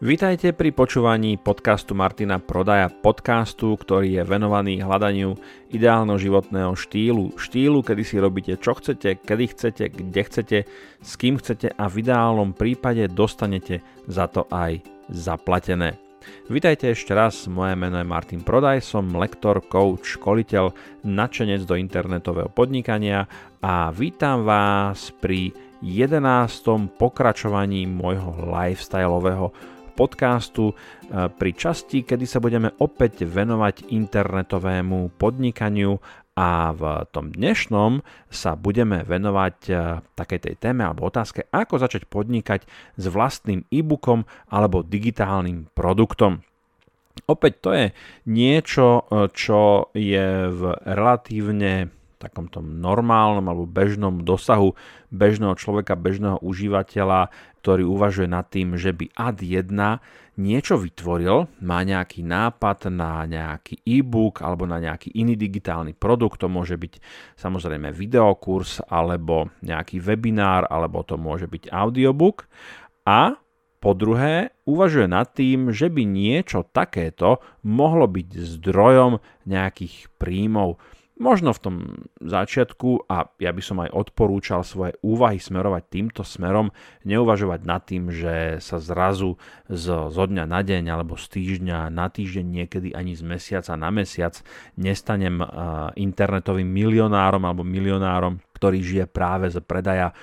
Vítajte pri počúvaní podcastu Martina Prodaja, podcastu, ktorý je venovaný hľadaniu ideálneho životného štýlu. Štýlu, kedy si robíte čo chcete, kedy chcete, kde chcete, s kým chcete a v ideálnom prípade dostanete za to aj zaplatené. Vítajte ešte raz, moje meno je Martin Prodaj, som lektor, coach, školiteľ, nadšenec do internetového podnikania a vítam vás pri 11. pokračovaní môjho lifestyleového podcastu e, pri časti, kedy sa budeme opäť venovať internetovému podnikaniu a v tom dnešnom sa budeme venovať e, takej tej téme alebo otázke, ako začať podnikať s vlastným e-bookom alebo digitálnym produktom. Opäť to je niečo, e, čo je v relatívne takomto normálnom alebo bežnom dosahu bežného človeka, bežného užívateľa, ktorý uvažuje nad tým, že by ad 1 niečo vytvoril, má nejaký nápad na nejaký e-book alebo na nejaký iný digitálny produkt, to môže byť samozrejme videokurs alebo nejaký webinár alebo to môže byť audiobook. A po druhé, uvažuje nad tým, že by niečo takéto mohlo byť zdrojom nejakých príjmov Možno v tom začiatku, a ja by som aj odporúčal svoje úvahy smerovať týmto smerom, neuvažovať nad tým, že sa zrazu z, zo dňa na deň alebo z týždňa na týždeň niekedy ani z mesiaca na mesiac nestanem internetovým milionárom alebo milionárom, ktorý žije práve z predaja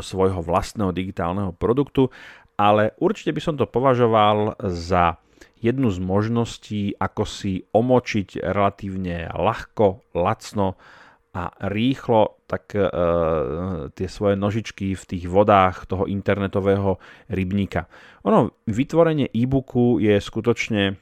svojho vlastného digitálneho produktu, ale určite by som to považoval za jednu z možností, ako si omočiť relatívne ľahko, lacno a rýchlo tak e, tie svoje nožičky v tých vodách toho internetového rybníka. Ono, vytvorenie e-booku je skutočne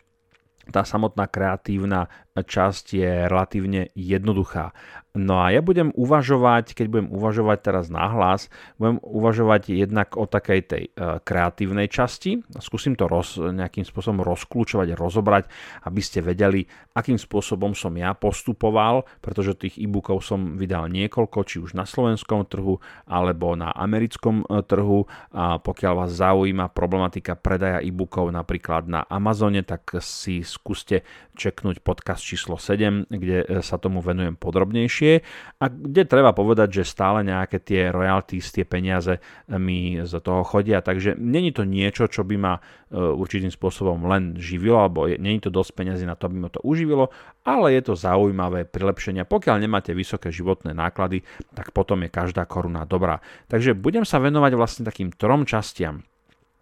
tá samotná kreatívna časť je relatívne jednoduchá. No a ja budem uvažovať, keď budem uvažovať teraz nahlas, budem uvažovať jednak o takej tej e, kreatívnej časti. Skúsim to roz, nejakým spôsobom rozklúčovať, rozobrať, aby ste vedeli, akým spôsobom som ja postupoval, pretože tých e-bookov som vydal niekoľko, či už na slovenskom trhu, alebo na americkom e, trhu. A pokiaľ vás zaujíma problematika predaja e-bookov napríklad na Amazone, tak si skúste čeknúť podcast číslo 7, kde e, sa tomu venujem podrobnejšie a kde treba povedať, že stále nejaké tie royalties, tie peniaze e, mi z toho chodia, takže není to niečo, čo by ma e, určitým spôsobom len živilo, alebo není to dosť peniazy na to, aby ma to uživilo, ale je to zaujímavé prilepšenia. Pokiaľ nemáte vysoké životné náklady, tak potom je každá koruna dobrá. Takže budem sa venovať vlastne takým trom častiam.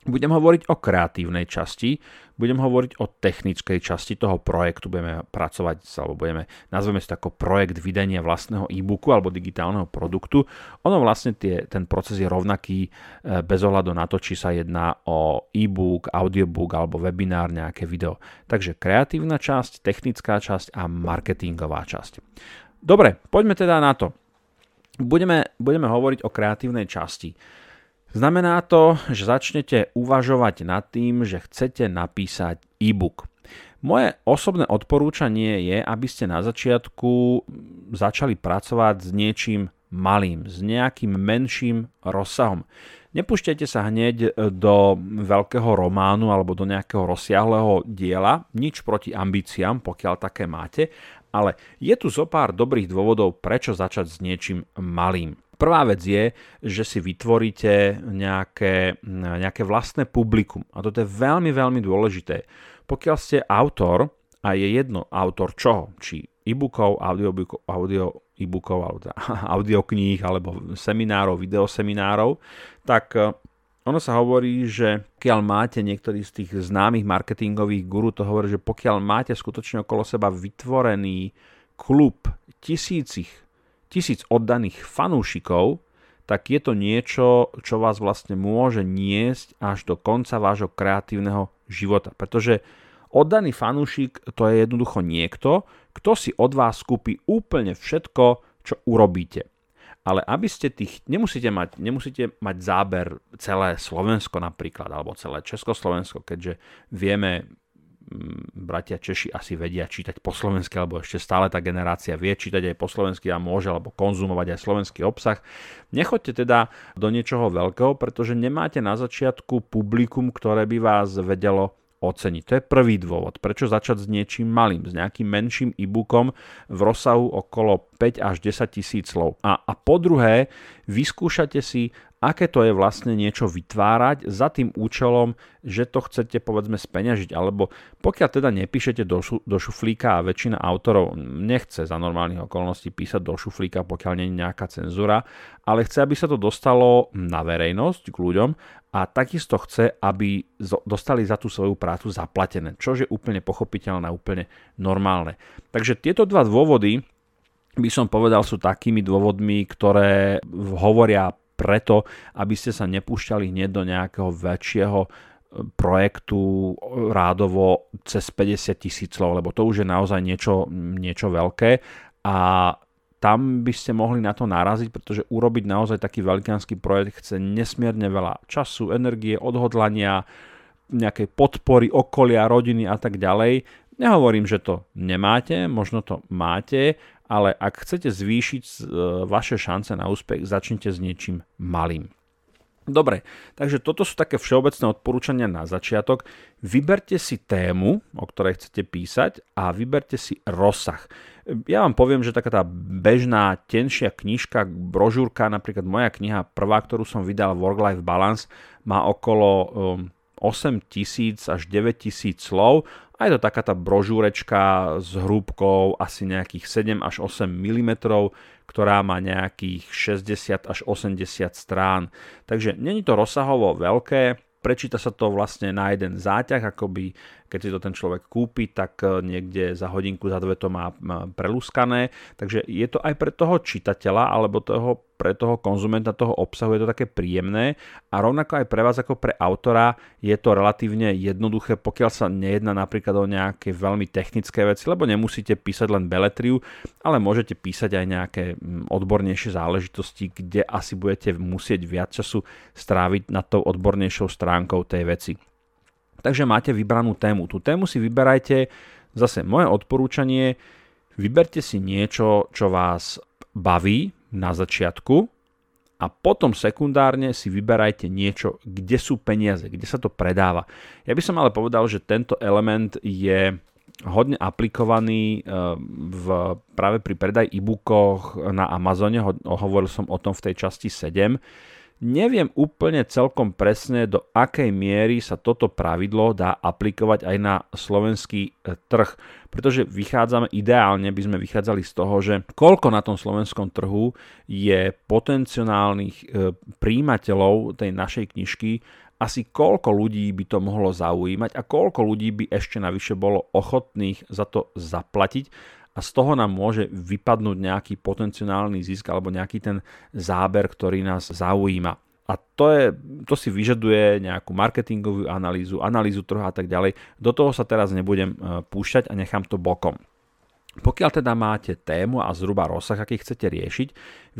Budem hovoriť o kreatívnej časti, budem hovoriť o technickej časti toho projektu, budeme pracovať, alebo budeme, nazveme to ako projekt vydania vlastného e-booku alebo digitálneho produktu. Ono vlastne tie, ten proces je rovnaký e, bez ohľadu na to, či sa jedná o e-book, audiobook alebo webinár, nejaké video. Takže kreatívna časť, technická časť a marketingová časť. Dobre, poďme teda na to. Budeme, budeme hovoriť o kreatívnej časti. Znamená to, že začnete uvažovať nad tým, že chcete napísať e-book. Moje osobné odporúčanie je, aby ste na začiatku začali pracovať s niečím malým, s nejakým menším rozsahom. Nepúšťajte sa hneď do veľkého románu alebo do nejakého rozsiahleho diela, nič proti ambíciám, pokiaľ také máte, ale je tu zo pár dobrých dôvodov, prečo začať s niečím malým. Prvá vec je, že si vytvoríte nejaké, nejaké vlastné publikum. A toto je veľmi, veľmi dôležité. Pokiaľ ste autor, a je jedno autor čoho, či e-bookov, audio, audio e-bookov, teda audiokníh, alebo seminárov, videoseminárov, tak eh, ono sa hovorí, že pokiaľ máte niektorý z tých známych marketingových guru, to hovorí, že pokiaľ máte skutočne okolo seba vytvorený klub tisícich tisíc oddaných fanúšikov, tak je to niečo, čo vás vlastne môže niesť až do konca vášho kreatívneho života. Pretože oddaný fanúšik to je jednoducho niekto, kto si od vás kúpi úplne všetko, čo urobíte. Ale aby ste tých, nemusíte mať, nemusíte mať záber celé Slovensko napríklad, alebo celé Československo, keďže vieme bratia Češi asi vedia čítať po slovensky, alebo ešte stále tá generácia vie čítať aj po slovensky a môže alebo konzumovať aj slovenský obsah. Nechoďte teda do niečoho veľkého, pretože nemáte na začiatku publikum, ktoré by vás vedelo oceniť. To je prvý dôvod, prečo začať s niečím malým, s nejakým menším e-bookom v rozsahu okolo 5 až 10 tisíc slov. A, a po druhé, vyskúšate si, aké to je vlastne niečo vytvárať za tým účelom, že to chcete povedzme speňažiť, alebo pokiaľ teda nepíšete do, šu, do šuflíka a väčšina autorov nechce za normálnych okolností písať do šuflíka, pokiaľ nie je nejaká cenzúra, ale chce, aby sa to dostalo na verejnosť k ľuďom a takisto chce, aby dostali za tú svoju prácu zaplatené, čo je úplne pochopiteľné úplne normálne. Takže tieto dva dôvody by som povedal sú takými dôvodmi, ktoré hovoria preto, aby ste sa nepúšťali hneď do nejakého väčšieho e, projektu rádovo cez 50 tisíc slov, lebo to už je naozaj niečo, niečo veľké a tam by ste mohli na to naraziť, pretože urobiť naozaj taký veľkánsky projekt chce nesmierne veľa času, energie, odhodlania, nejakej podpory okolia, rodiny a tak ďalej. Nehovorím, že to nemáte, možno to máte, ale ak chcete zvýšiť e, vaše šance na úspech, začnite s niečím malým. Dobre, takže toto sú také všeobecné odporúčania na začiatok. Vyberte si tému, o ktorej chcete písať a vyberte si rozsah. Ja vám poviem, že taká tá bežná, tenšia knižka, brožúrka, napríklad moja kniha, prvá, ktorú som vydal, Work-Life Balance, má okolo 8 tisíc až 9 tisíc slov a je to taká tá brožúrečka s hrúbkou asi nejakých 7 až 8 mm, ktorá má nejakých 60 až 80 strán. Takže není to rozsahovo veľké, prečíta sa to vlastne na jeden záťah, akoby keď si to ten človek kúpi, tak e, niekde za hodinku, za dve to má prelúskané. Takže je to aj pre toho čitateľa alebo toho, pre toho konzumenta toho obsahu je to také príjemné a rovnako aj pre vás ako pre autora je to relatívne jednoduché, pokiaľ sa nejedná napríklad o nejaké veľmi technické veci, lebo nemusíte písať len beletriu, ale môžete písať aj nejaké odbornejšie záležitosti, kde asi budete musieť viac času stráviť nad tou odbornejšou stránkou tej veci. Takže máte vybranú tému. Tú tému si vyberajte, zase moje odporúčanie, vyberte si niečo, čo vás baví na začiatku a potom sekundárne si vyberajte niečo, kde sú peniaze, kde sa to predáva. Ja by som ale povedal, že tento element je hodne aplikovaný eh, v, práve pri predaj e-bookoch na Amazone, hovoril som o tom v tej časti 7, Neviem úplne celkom presne, do akej miery sa toto pravidlo dá aplikovať aj na slovenský e, trh, pretože vychádzame, ideálne by sme vychádzali z toho, že koľko na tom slovenskom trhu je potenciálnych e, príjimateľov tej našej knižky, asi koľko ľudí by to mohlo zaujímať a koľko ľudí by ešte navyše bolo ochotných za to zaplatiť a z toho nám môže vypadnúť nejaký potenciálny zisk alebo nejaký ten záber, ktorý nás zaujíma. A to, je, to si vyžaduje nejakú marketingovú analýzu, analýzu trhu a tak ďalej. Do toho sa teraz nebudem e, púšťať a nechám to bokom. Pokiaľ teda máte tému a zhruba rozsah, aký chcete riešiť,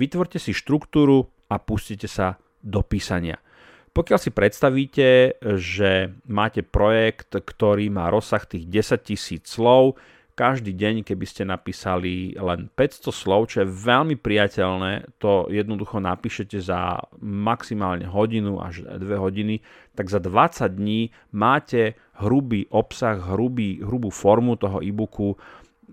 vytvorte si štruktúru a pustite sa do písania. Pokiaľ si predstavíte, že máte projekt, ktorý má rozsah tých 10 tisíc slov, každý deň, keby ste napísali len 500 slov, čo je veľmi priateľné, to jednoducho napíšete za maximálne hodinu až 2 hodiny, tak za 20 dní máte hrubý obsah, hrubý, hrubú formu toho e-booku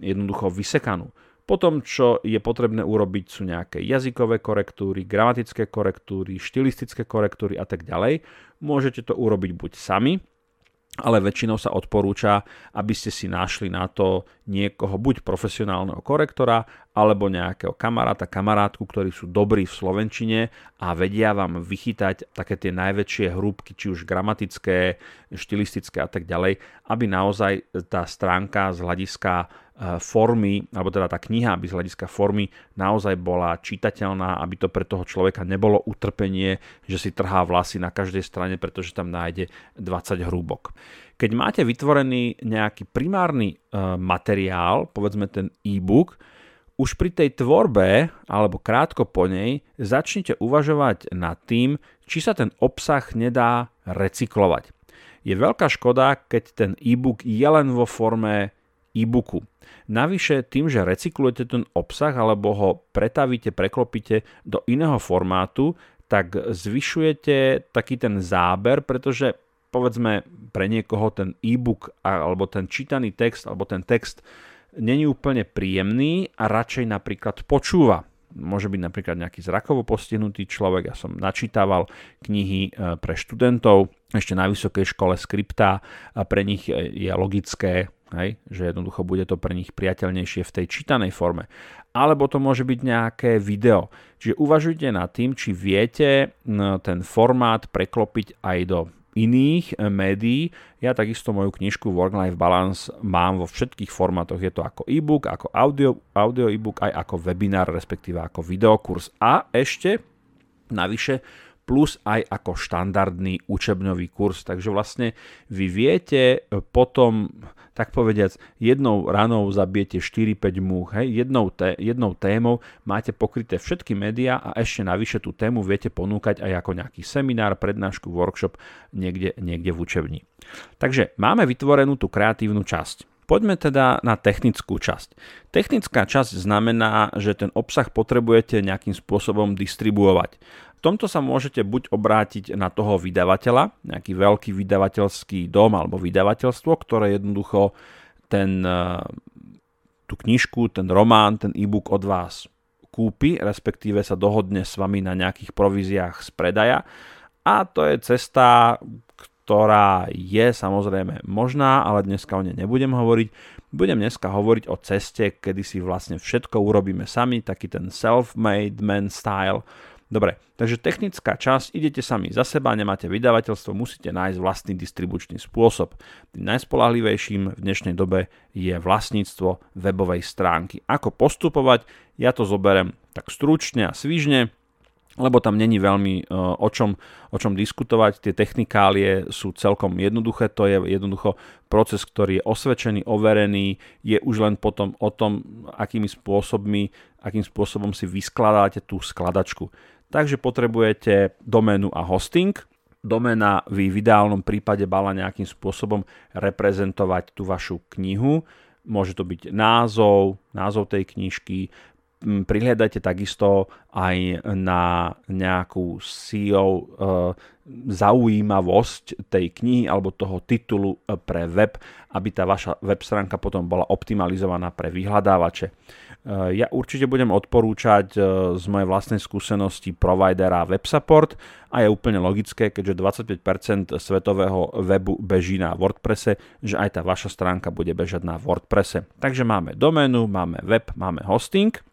jednoducho vysekanú. Potom, čo je potrebné urobiť, sú nejaké jazykové korektúry, gramatické korektúry, štilistické korektúry a tak ďalej. Môžete to urobiť buď sami, ale väčšinou sa odporúča, aby ste si našli na to niekoho, buď profesionálneho korektora, alebo nejakého kamaráta, kamarátku, ktorí sú dobrí v slovenčine a vedia vám vychytať také tie najväčšie hrúbky, či už gramatické, štilistické a tak ďalej, aby naozaj tá stránka z hľadiska formy, alebo teda tá kniha, aby z hľadiska formy naozaj bola čitateľná, aby to pre toho človeka nebolo utrpenie, že si trhá vlasy na každej strane, pretože tam nájde 20 hrúbok. Keď máte vytvorený nejaký primárny e, materiál, povedzme ten e-book, už pri tej tvorbe, alebo krátko po nej, začnite uvažovať nad tým, či sa ten obsah nedá recyklovať. Je veľká škoda, keď ten e-book je len vo forme e-booku. Navyše tým, že recyklujete ten obsah alebo ho pretavíte, preklopíte do iného formátu, tak zvyšujete taký ten záber, pretože povedzme pre niekoho ten e-book alebo ten čítaný text alebo ten text není úplne príjemný a radšej napríklad počúva. Môže byť napríklad nejaký zrakovo postihnutý človek. Ja som načítával knihy e, pre študentov ešte na vysokej škole skripta a pre nich je logické Hej? Že jednoducho bude to pre nich priateľnejšie v tej čítanej forme. Alebo to môže byť nejaké video. Čiže uvažujte nad tým, či viete ten formát preklopiť aj do iných e, médií. Ja takisto moju knižku Work-Life Balance mám vo všetkých formátoch. Je to ako e-book, ako audio, audio e-book, aj ako webinár, respektíve ako videokurs. A ešte navyše plus aj ako štandardný učebňový kurz. Takže vlastne vy viete e, potom tak povediac, jednou ranou zabijete 4-5 múch, hej? Jednou, té, jednou témou máte pokryté všetky médiá a ešte navyše tú tému viete ponúkať aj ako nejaký seminár, prednášku, workshop niekde, niekde v učebni. Takže máme vytvorenú tú kreatívnu časť. Poďme teda na technickú časť. Technická časť znamená, že ten obsah potrebujete nejakým spôsobom distribuovať. Tomto sa môžete buď obrátiť na toho vydavateľa, nejaký veľký vydavateľský dom alebo vydavateľstvo, ktoré jednoducho ten, eh, tú knižku, ten román, ten e-book od vás kúpi, respektíve sa dohodne s vami na nejakých províziách z predaja. A to je cesta, ktorá je samozrejme možná, ale dneska o nej nebudem hovoriť. Budem dneska hovoriť o ceste, kedy si vlastne všetko urobíme sami, taký ten self-made man style, Dobre, takže technická časť, idete sami za seba, nemáte vydavateľstvo, musíte nájsť vlastný distribučný spôsob. Najspolahlivejším v dnešnej dobe je vlastníctvo webovej stránky. Ako postupovať? Ja to zoberem tak stručne a svižne, lebo tam není veľmi e, o čom, o čom diskutovať. Tie technikálie sú celkom jednoduché, to je jednoducho proces, ktorý je osvedčený, overený, je už len potom o tom, akými spôsobmi, akým spôsobom si vyskladáte tú skladačku. Takže potrebujete doménu a hosting. Doména vy v ideálnom prípade bala nejakým spôsobom reprezentovať tú vašu knihu. Môže to byť názov, názov tej knižky, prihľadajte takisto aj na nejakú SEO e, zaujímavosť tej knihy alebo toho titulu e, pre web, aby tá vaša web stránka potom bola optimalizovaná pre vyhľadávače. E, ja určite budem odporúčať z mojej vlastnej skúsenosti providera WebSupport a je úplne logické, keďže 25% svetového webu beží na WordPresse, že aj tá vaša stránka bude bežať na WordPresse. Takže máme doménu, máme web, máme hosting –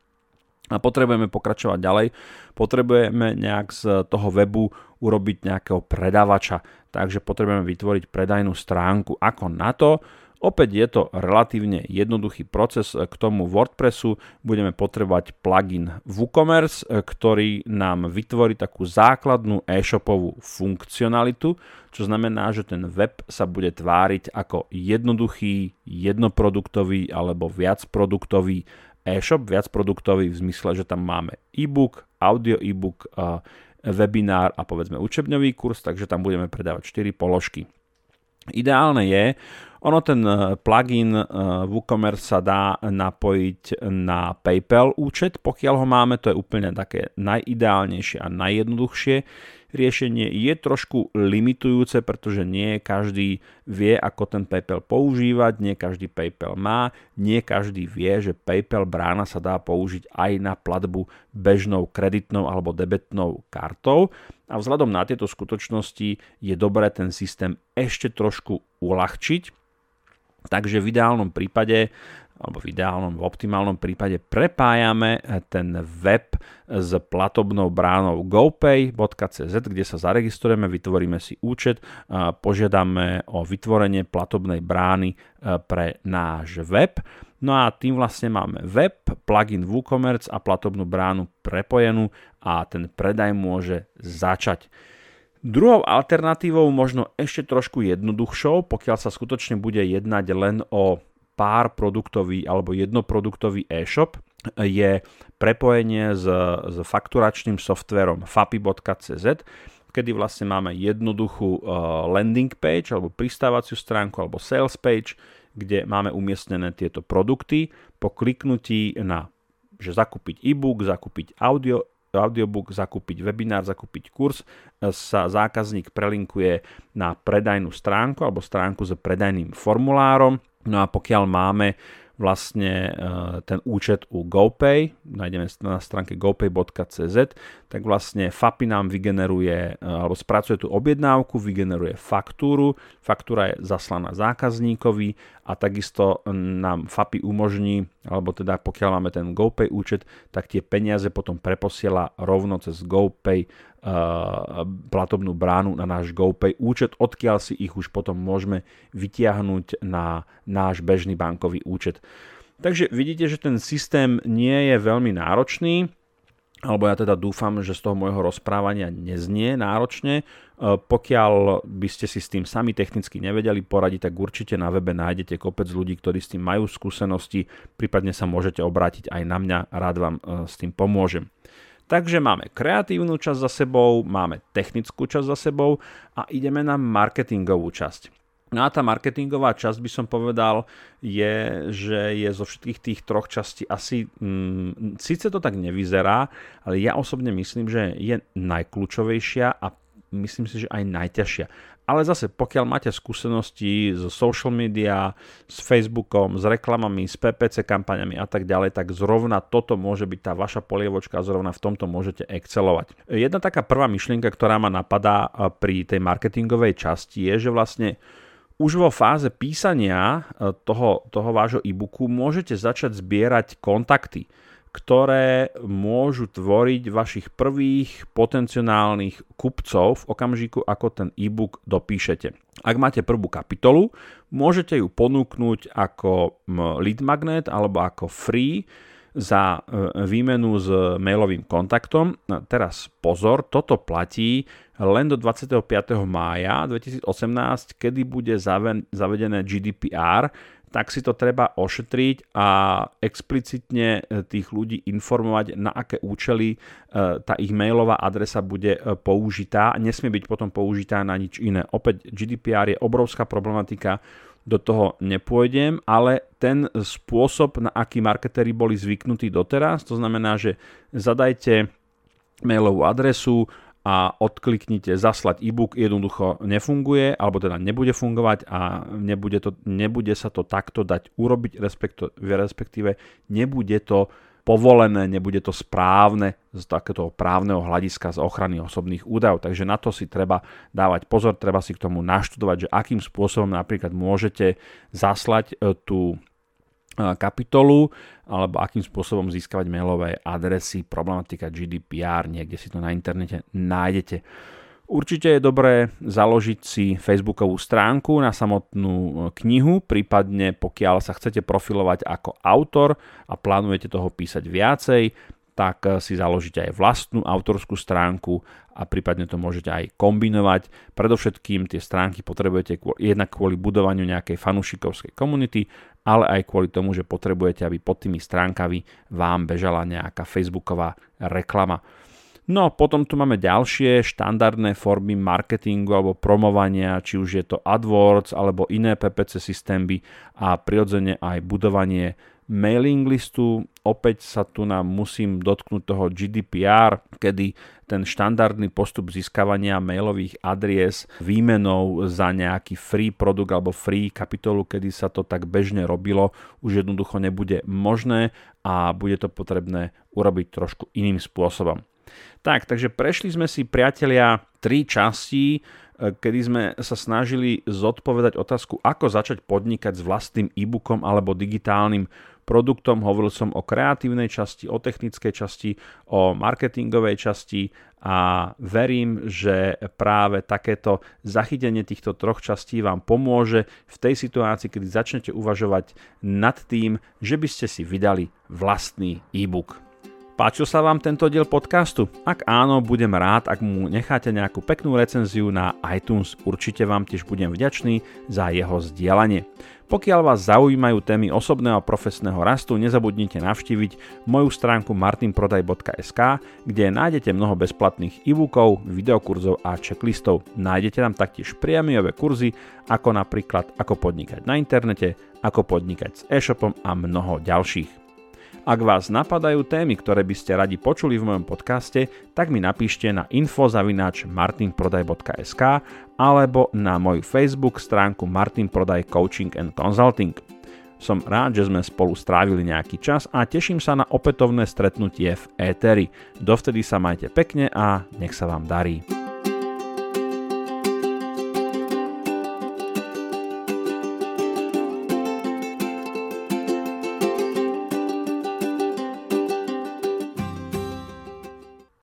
a potrebujeme pokračovať ďalej, potrebujeme nejak z toho webu urobiť nejakého predávača, takže potrebujeme vytvoriť predajnú stránku. Ako na to? Opäť je to relatívne jednoduchý proces k tomu WordPressu. Budeme potrebovať plugin WooCommerce, ktorý nám vytvorí takú základnú e-shopovú funkcionalitu, čo znamená, že ten web sa bude tváriť ako jednoduchý, jednoproduktový alebo viacproduktový e-shop, viac produktový v zmysle, že tam máme e-book, audio e-book, webinár a povedzme učebňový kurz, takže tam budeme predávať 4 položky. Ideálne je, ono ten e, plugin e, WooCommerce sa dá napojiť na PayPal účet, pokiaľ ho máme, to je úplne také najideálnejšie a najjednoduchšie riešenie je trošku limitujúce, pretože nie každý vie, ako ten PayPal používať, nie každý PayPal má, nie každý vie, že PayPal brána sa dá použiť aj na platbu bežnou kreditnou alebo debetnou kartou. A vzhľadom na tieto skutočnosti je dobré ten systém ešte trošku uľahčiť. Takže v ideálnom prípade alebo v ideálnom, v optimálnom prípade prepájame ten web s platobnou bránou gopay.cz, kde sa zaregistrujeme, vytvoríme si účet, požiadame o vytvorenie platobnej brány e, pre náš web. No a tým vlastne máme web, plugin WooCommerce a platobnú bránu prepojenú a ten predaj môže začať. Druhou alternatívou, možno ešte trošku jednoduchšou, pokiaľ sa skutočne bude jednať len o pár produktový alebo jednoproduktový e-shop je prepojenie s, s fakturačným softverom fapi.cz. Kedy vlastne máme jednoduchú landing page alebo pristávaciu stránku alebo sales page, kde máme umiestnené tieto produkty. Po kliknutí na že zakúpiť e-book, zakúpiť audio, audiobook, zakúpiť webinár, zakúpiť kurz, sa zákazník prelinkuje na predajnú stránku alebo stránku s predajným formulárom. No a pokiaľ máme vlastne e, ten účet u GoPay, nájdeme na stránke gopay.cz, tak vlastne FAPI nám vygeneruje, e, alebo spracuje tú objednávku, vygeneruje faktúru, faktúra je zaslaná zákazníkovi a takisto nám FAPI umožní, alebo teda pokiaľ máme ten GoPay účet, tak tie peniaze potom preposiela rovno cez GoPay platobnú bránu na náš GoPay účet, odkiaľ si ich už potom môžeme vytiahnuť na náš bežný bankový účet. Takže vidíte, že ten systém nie je veľmi náročný, alebo ja teda dúfam, že z toho môjho rozprávania neznie náročne. Pokiaľ by ste si s tým sami technicky nevedeli poradiť, tak určite na webe nájdete kopec ľudí, ktorí s tým majú skúsenosti, prípadne sa môžete obrátiť aj na mňa, rád vám s tým pomôžem. Takže máme kreatívnu časť za sebou, máme technickú časť za sebou a ideme na marketingovú časť. No a tá marketingová časť by som povedal je, že je zo všetkých tých troch častí asi, mm, síce to tak nevyzerá, ale ja osobne myslím, že je najkľúčovejšia a myslím si, že aj najťažšia. Ale zase, pokiaľ máte skúsenosti z social media, s Facebookom, s reklamami, s PPC kampaňami a tak ďalej, tak zrovna toto môže byť tá vaša polievočka zrovna v tomto môžete excelovať. Jedna taká prvá myšlienka, ktorá ma napadá pri tej marketingovej časti je, že vlastne už vo fáze písania toho, toho vášho e-booku môžete začať zbierať kontakty ktoré môžu tvoriť vašich prvých potenciálnych kupcov v okamžiku, ako ten e-book dopíšete. Ak máte prvú kapitolu, môžete ju ponúknuť ako lead magnet alebo ako free za e, výmenu s mailovým kontaktom. Teraz pozor, toto platí len do 25. mája 2018, kedy bude zavedené GDPR, tak si to treba ošetriť a explicitne e, tých ľudí informovať, na aké účely e, tá ich mailová adresa bude e, použitá. Nesmie byť potom použitá na nič iné. Opäť GDPR je obrovská problematika, do toho nepôjdem, ale ten spôsob, na aký marketéri boli zvyknutí doteraz, to znamená, že zadajte mailovú adresu, a odkliknite zaslať e-book, jednoducho nefunguje, alebo teda nebude fungovať a nebude, to, nebude sa to takto dať urobiť, respektíve nebude to povolené, nebude to správne z takéto právneho hľadiska z ochrany osobných údajov. Takže na to si treba dávať pozor, treba si k tomu naštudovať, že akým spôsobom napríklad môžete zaslať e, tú kapitolu alebo akým spôsobom získavať mailové adresy, problematika GDPR, niekde si to na internete nájdete. Určite je dobré založiť si facebookovú stránku na samotnú e, knihu, prípadne pokiaľ sa chcete profilovať ako autor a plánujete toho písať viacej, tak e, si založíte aj vlastnú autorskú stránku a prípadne to môžete aj kombinovať. Predovšetkým tie stránky potrebujete jednak kvôli budovaniu nejakej fanúšikovskej komunity ale aj kvôli tomu, že potrebujete, aby pod tými stránkami vám bežala nejaká facebooková reklama. No potom tu máme ďalšie štandardné formy marketingu alebo promovania, či už je to AdWords alebo iné PPC systémy a prirodzene aj budovanie mailing listu. Opäť sa tu nám musím dotknúť toho GDPR, kedy ten štandardný postup získavania mailových adries výmenou za nejaký free produkt alebo free kapitolu, kedy sa to tak bežne robilo, už jednoducho nebude možné a bude to potrebné urobiť trošku iným spôsobom. Tak, takže prešli sme si, priatelia, tri časti, e, kedy sme sa snažili zodpovedať otázku, ako začať podnikať s vlastným e-bookom alebo digitálnym produktom, hovoril som o kreatívnej časti, o technickej časti, o marketingovej časti a verím, že práve takéto zachytenie týchto troch častí vám pomôže v tej situácii, kedy začnete uvažovať nad tým, že by ste si vydali vlastný e-book. Páčil sa vám tento diel podcastu? Ak áno, budem rád, ak mu necháte nejakú peknú recenziu na iTunes. Určite vám tiež budem vďačný za jeho zdieľanie. Pokiaľ vás zaujímajú témy osobného a profesného rastu, nezabudnite navštíviť moju stránku martinprodaj.sk, kde nájdete mnoho bezplatných e-bookov, videokurzov a checklistov. Nájdete tam taktiež priamiové kurzy, ako napríklad ako podnikať na internete, ako podnikať s e-shopom a mnoho ďalších. Ak vás napadajú témy, ktoré by ste radi počuli v mojom podcaste, tak mi napíšte na info.martinprodaj.sk alebo na moju Facebook stránku Martin Prodaj Coaching and Consulting. Som rád, že sme spolu strávili nejaký čas a teším sa na opätovné stretnutie v Eteri. Dovtedy sa majte pekne a nech sa vám darí.